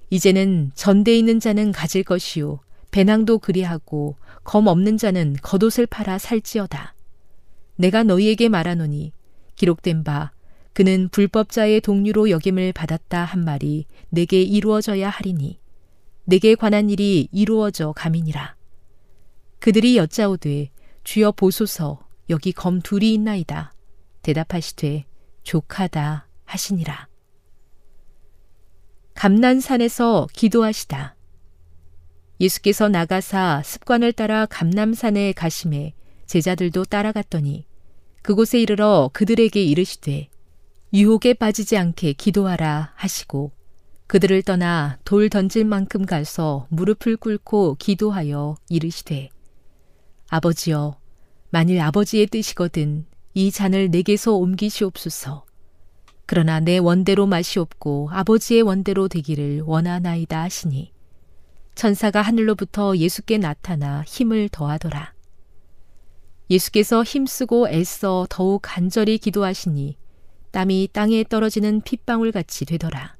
이제는 전대 있는 자는 가질 것이요 배낭도 그리하고 검 없는 자는 겉옷을 팔아 살지어다. 내가 너희에게 말하노니 기록된 바 그는 불법자의 동류로 여김을 받았다 한 말이 내게 이루어져야 하리니 내게 관한 일이 이루어져 가민이라. 그들이 여짜오되 주여 보소서 여기 검 둘이 있나이다. 대답하시되 족하다 하시니라. 감난산에서 기도하시다. 예수께서 나가사 습관을 따라 감남산에 가심에 제자들도 따라갔더니 그곳에 이르러 그들에게 이르시되 유혹에 빠지지 않게 기도하라 하시고 그들을 떠나 돌 던질 만큼 가서 무릎을 꿇고 기도하여 이르시되 아버지여 만일 아버지의 뜻이거든 이 잔을 내게서 옮기시옵소서 그러나 내 원대로 마시옵고 아버지의 원대로 되기를 원하나이다 하시니 천사가 하늘로부터 예수께 나타나 힘을 더하더라. 예수께서 힘쓰고 애써 더욱 간절히 기도하시니 땀이 땅에 떨어지는 핏방울 같이 되더라.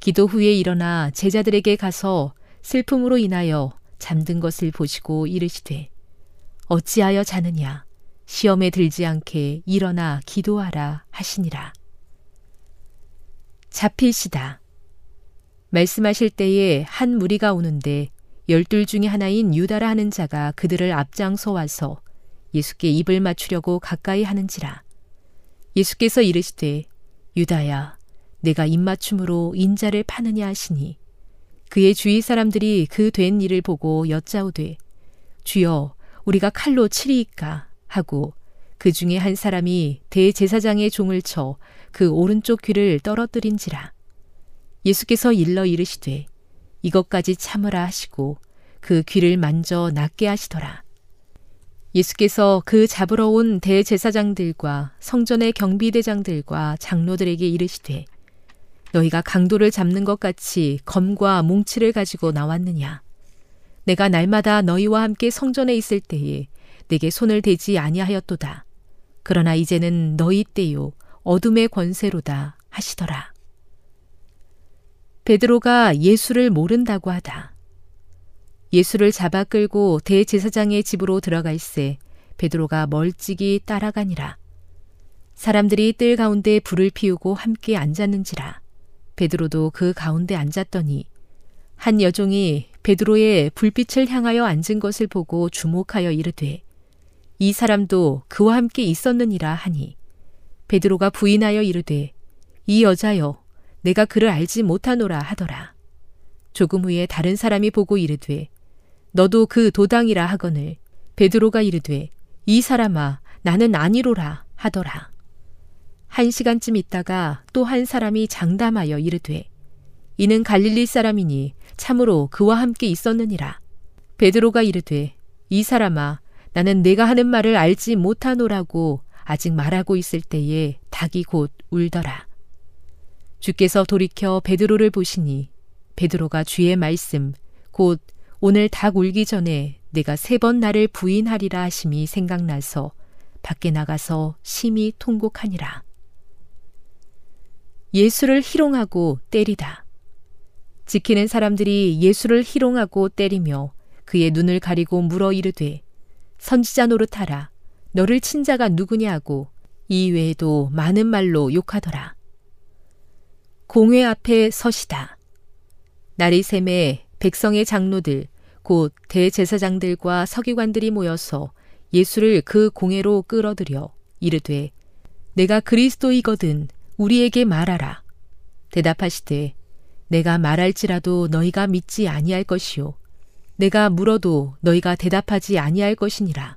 기도 후에 일어나 제자들에게 가서 슬픔으로 인하여 잠든 것을 보시고 이르시되 어찌하여 자느냐 시험에 들지 않게 일어나 기도하라 하시니라. 잡히시다. 말씀하실 때에 한 무리가 오는데 열둘 중에 하나인 유다라 하는 자가 그들을 앞장서 와서 예수께 입을 맞추려고 가까이 하는지라. 예수께서 이르시되 유다야 내가 입맞춤으로 인자를 파느냐 하시니 그의 주위 사람들이 그 된 일을 보고 여짜오되 주여 우리가 칼로 치리이까 하고 그 중에 한 사람이 대제사장의 종을 쳐 그 오른쪽 귀를 떨어뜨린지라. 예수께서 일러 이르시되 이것까지 참으라 하시고 그 귀를 만져 낫게 하시더라. 예수께서 그 잡으러 온 대제사장들과 성전의 경비대장들과 장로들에게 이르시되 너희가 강도를 잡는 것 같이 검과 뭉치를 가지고 나왔느냐 내가 날마다 너희와 함께 성전에 있을 때에 내게 손을 대지 아니하였도다 그러나 이제는 너희 때요 어둠의 권세로다 하시더라 베드로가 예수를 모른다고 하다 예수를 잡아 끌고 대제사장의 집으로 들어가 있세 베드로가 멀찍이 따라가니라. 사람들이 뜰 가운데 불을 피우고 함께 앉았는지라. 베드로도 그 가운데 앉았더니 한 여종이 베드로의 불빛을 향하여 앉은 것을 보고 주목하여 이르되 이 사람도 그와 함께 있었느니라 하니 베드로가 부인하여 이르되 이 여자여 내가 그를 알지 못하노라 하더라. 조금 후에 다른 사람이 보고 이르되 너도 그 도당이라 하거늘 베드로가 이르되 이 사람아 나는 아니로라 하더라. 한 시간쯤 있다가 또 한 사람이 장담하여 이르되 이는 갈릴리 사람이니 참으로 그와 함께 있었느니라. 베드로가 이르되 이 사람아 나는 내가 하는 말을 알지 못하노라고 아직 말하고 있을 때에 닭이 곧 울더라. 주께서 돌이켜 베드로를 보시니 베드로가 주의 말씀 곧 오늘 닭 울기 전에 내가 세 번 나를 부인하리라 하심이 생각나서 밖에 나가서 심히 통곡하니라. 예수를 희롱하고 때리다. 지키는 사람들이 예수를 희롱하고 때리며 그의 눈을 가리고 물어 이르되 선지자 노릇하라. 너를 친 자가 누구냐고 이 외에도 많은 말로 욕하더라. 공회 앞에 서시다. 날이 샘에 백성의 장로들 곧 대제사장들과 서기관들이 모여서 예수를 그 공회로 끌어들여 이르되 내가 그리스도이거든 우리에게 말하라 대답하시되 내가 말할지라도 너희가 믿지 아니할 것이요 내가 물어도 너희가 대답하지 아니할 것이니라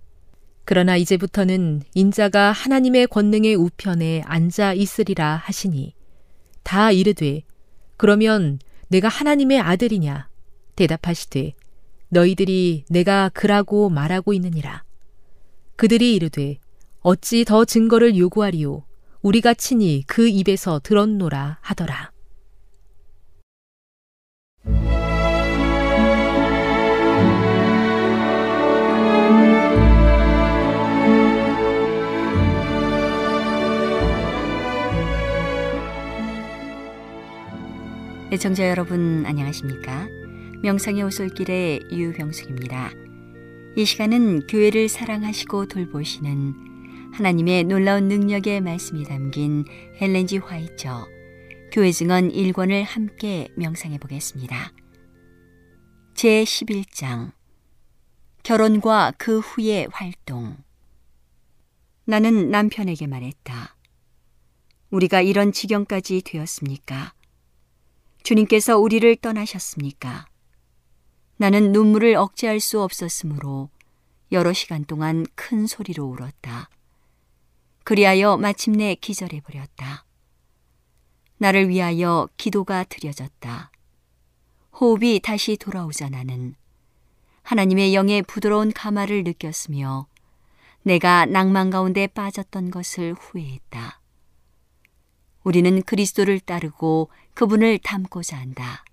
그러나 이제부터는 인자가 하나님의 권능의 우편에 앉아 있으리라 하시니 다 이르되 그러면 내가 하나님의 아들이냐 대답하시되 너희들이 내가 그라고 말하고 있느니라. 그들이 이르되 어찌 더 증거를 요구하리요 우리가 친히 그 입에서 들었노라 하더라. 애청자 여러분 안녕하십니까? 명상의 오솔길의 유병숙입니다. 이 시간은 교회를 사랑하시고 돌보시는 하나님의 놀라운 능력의 말씀이 담긴 헬렌지 화이처 교회 증언 1권을 함께 명상해 보겠습니다. 제 11장 결혼과 그 후의 활동 나는 남편에게 말했다. 우리가 이런 지경까지 되었습니까? 주님께서 우리를 떠나셨습니까? 나는 눈물을 억제할 수 없었으므로 여러 시간 동안 큰 소리로 울었다. 그리하여 마침내 기절해 버렸다. 나를 위하여 기도가 드려졌다. 호흡이 다시 돌아오자 나는 하나님의 영의 부드러운 가마를 느꼈으며 내가 낭만 가운데 빠졌던 것을 후회했다. 우리는 그리스도를 따르고 그분을 닮고자 한다.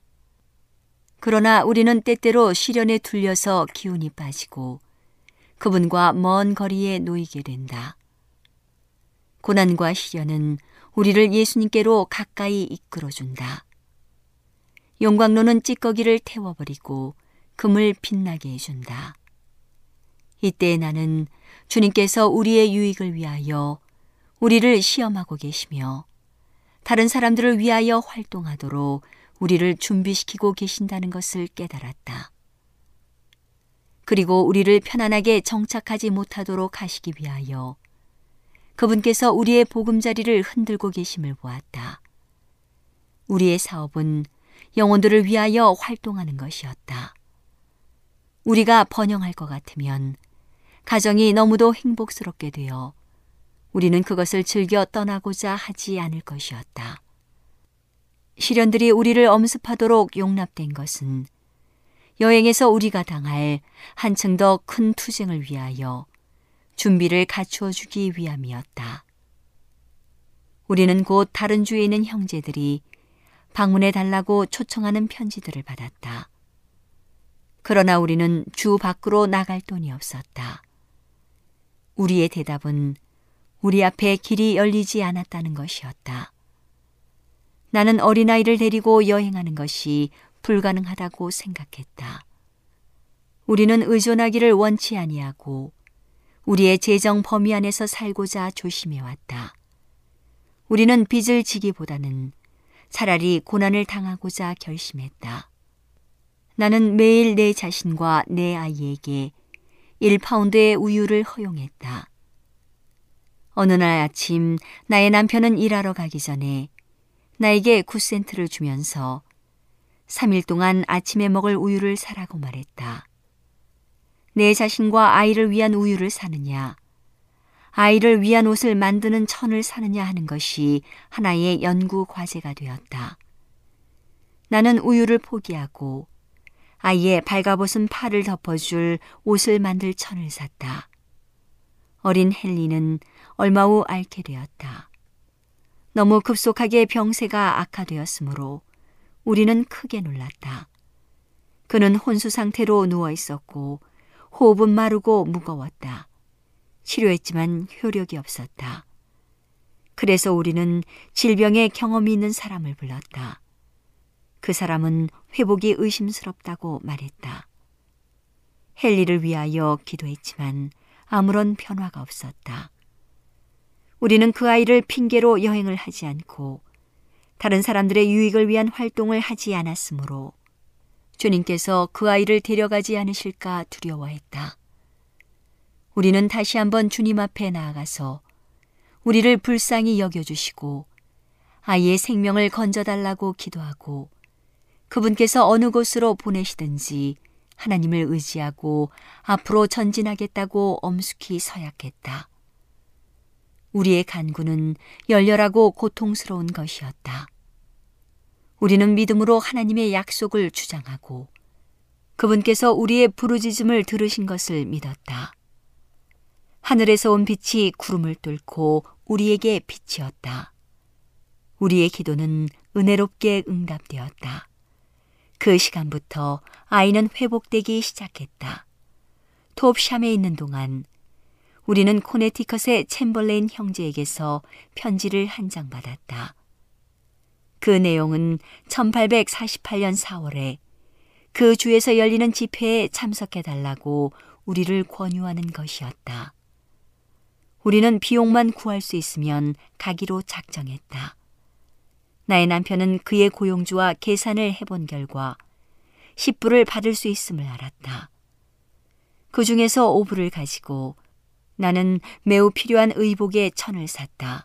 그러나 우리는 때때로 시련에 둘려서 기운이 빠지고 그분과 먼 거리에 놓이게 된다. 고난과 시련은 우리를 예수님께로 가까이 이끌어준다. 용광로는 찌꺼기를 태워버리고 금을 빛나게 해준다. 이때 나는 주님께서 우리의 유익을 위하여 우리를 시험하고 계시며 다른 사람들을 위하여 활동하도록 우리를 준비시키고 계신다는 것을 깨달았다. 그리고 우리를 편안하게 정착하지 못하도록 하시기 위하여 그분께서 우리의 보금자리를 흔들고 계심을 보았다. 우리의 사업은 영혼들을 위하여 활동하는 것이었다. 우리가 번영할 것 같으면 가정이 너무도 행복스럽게 되어 우리는 그것을 즐겨 떠나고자 하지 않을 것이었다. 시련들이 우리를 엄습하도록 용납된 것은 여행에서 우리가 당할 한층 더 큰 투쟁을 위하여 준비를 갖추어 주기 위함이었다. 우리는 곧 다른 주에 있는 형제들이 방문해 달라고 초청하는 편지들을 받았다. 그러나 우리는 주 밖으로 나갈 돈이 없었다. 우리의 대답은 우리 앞에 길이 열리지 않았다는 것이었다. 나는 어린아이를 데리고 여행하는 것이 불가능하다고 생각했다. 우리는 의존하기를 원치 아니하고 우리의 재정 범위 안에서 살고자 조심해 왔다. 우리는 빚을 지기보다는 차라리 고난을 당하고자 결심했다. 나는 매일 내 자신과 내 아이에게 1파운드의 우유를 허용했다. 어느 날 아침 나의 남편은 일하러 가기 전에 나에게 9센트를 주면서 3일 동안 아침에 먹을 우유를 사라고 말했다. 내 자신과 아이를 위한 우유를 사느냐, 아이를 위한 옷을 만드는 천을 사느냐 하는 것이 하나의 연구 과제가 되었다. 나는 우유를 포기하고 아이의 발가벗은 팔을 덮어줄 옷을 만들 천을 샀다. 어린 헨리는 얼마 후 앓게 되었다. 너무 급속하게 병세가 악화되었으므로 우리는 크게 놀랐다. 그는 혼수 상태로 누워 있었고 호흡은 마르고 무거웠다. 치료했지만 효력이 없었다. 그래서 우리는 질병에 경험이 있는 사람을 불렀다. 그 사람은 회복이 의심스럽다고 말했다. 헨리를 위하여 기도했지만 아무런 변화가 없었다. 우리는 그 아이를 핑계로 여행을 하지 않고 다른 사람들의 유익을 위한 활동을 하지 않았으므로 주님께서 그 아이를 데려가지 않으실까 두려워했다. 우리는 다시 한번 주님 앞에 나아가서 우리를 불쌍히 여겨주시고 아이의 생명을 건져달라고 기도하고 그분께서 어느 곳으로 보내시든지 하나님을 의지하고 앞으로 전진하겠다고 엄숙히 서약했다. 우리의 간구는 열렬하고 고통스러운 것이었다. 우리는 믿음으로 하나님의 약속을 주장하고 그분께서 우리의 부르짖음을 들으신 것을 믿었다. 하늘에서 온 빛이 구름을 뚫고 우리에게 빛이었다. 우리의 기도는 은혜롭게 응답되었다. 그 시간부터 아이는 회복되기 시작했다. 톱샴에 있는 동안 우리는 코네티컷의 챔벌레인 형제에게서 편지를 한 장 받았다. 그 내용은 1848년 4월에 그 주에서 열리는 집회에 참석해 달라고 우리를 권유하는 것이었다. 우리는 비용만 구할 수 있으면 가기로 작정했다. 나의 남편은 그의 고용주와 계산을 해본 결과 10불을 받을 수 있음을 알았다. 그 중에서 5불을 가지고 나는 매우 필요한 의복의 천을 샀다.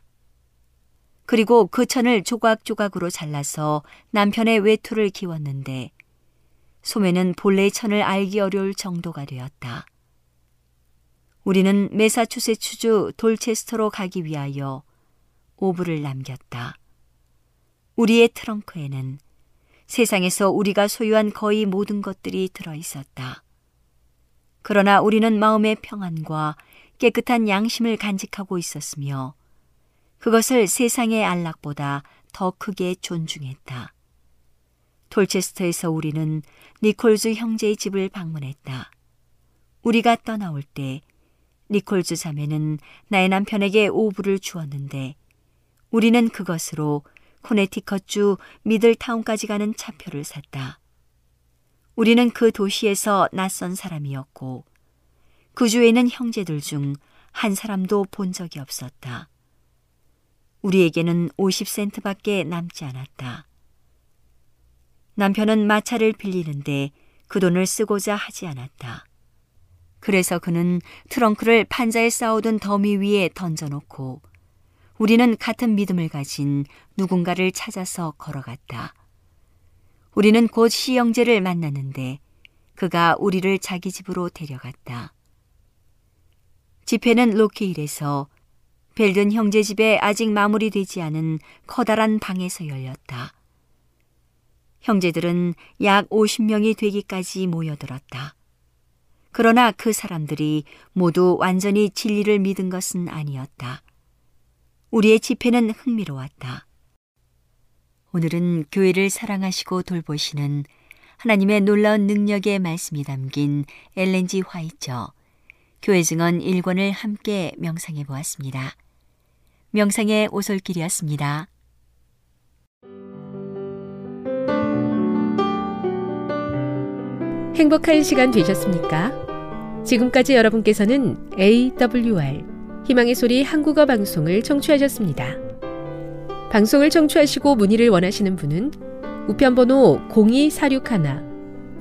그리고 그 천을 조각조각으로 잘라서 남편의 외투를 기웠는데 소매는 본래의 천을 알기 어려울 정도가 되었다. 우리는 메사추세츠주 돌체스터로 가기 위하여 오브를 남겼다. 우리의 트렁크에는 세상에서 우리가 소유한 거의 모든 것들이 들어 있었다. 그러나 우리는 마음의 평안과 깨끗한 양심을 간직하고 있었으며 그것을 세상의 안락보다 더 크게 존중했다. 돌체스터에서 우리는 니콜즈 형제의 집을 방문했다. 우리가 떠나올 때 니콜즈 자매는 나의 남편에게 오브를 주었는데 우리는 그것으로 코네티컷주 미들타운까지 가는 차표를 샀다. 우리는 그 도시에서 낯선 사람이었고 그 주에 있는 형제들 중 한 사람도 본 적이 없었다. 우리에게는 50센트밖에 남지 않았다. 남편은 마차를 빌리는데 그 돈을 쓰고자 하지 않았다. 그래서 그는 트렁크를 판자에 쌓아둔 더미 위에 던져놓고 우리는 같은 믿음을 가진 누군가를 찾아서 걸어갔다. 우리는 곧 시영제를 만났는데 그가 우리를 자기 집으로 데려갔다. 집회는 로케일에서 벨든 형제 집에 아직 마무리되지 않은 커다란 방에서 열렸다. 형제들은 약 50명이 되기까지 모여들었다. 그러나 그 사람들이 모두 완전히 진리를 믿은 것은 아니었다. 우리의 집회는 흥미로웠다. 오늘은 교회를 사랑하시고 돌보시는 하나님의 놀라운 능력의 말씀이 담긴 엘렌지 화이처 교회 증언 1권을 함께 명상해 보았습니다. 명상의 오솔길이었습니다. 행복한 시간 되셨습니까? 지금까지 여러분께서는 AWR 희망의 소리 한국어 방송을 청취하셨습니다. 방송을 청취하시고 문의를 원하시는 분은 우편번호 02461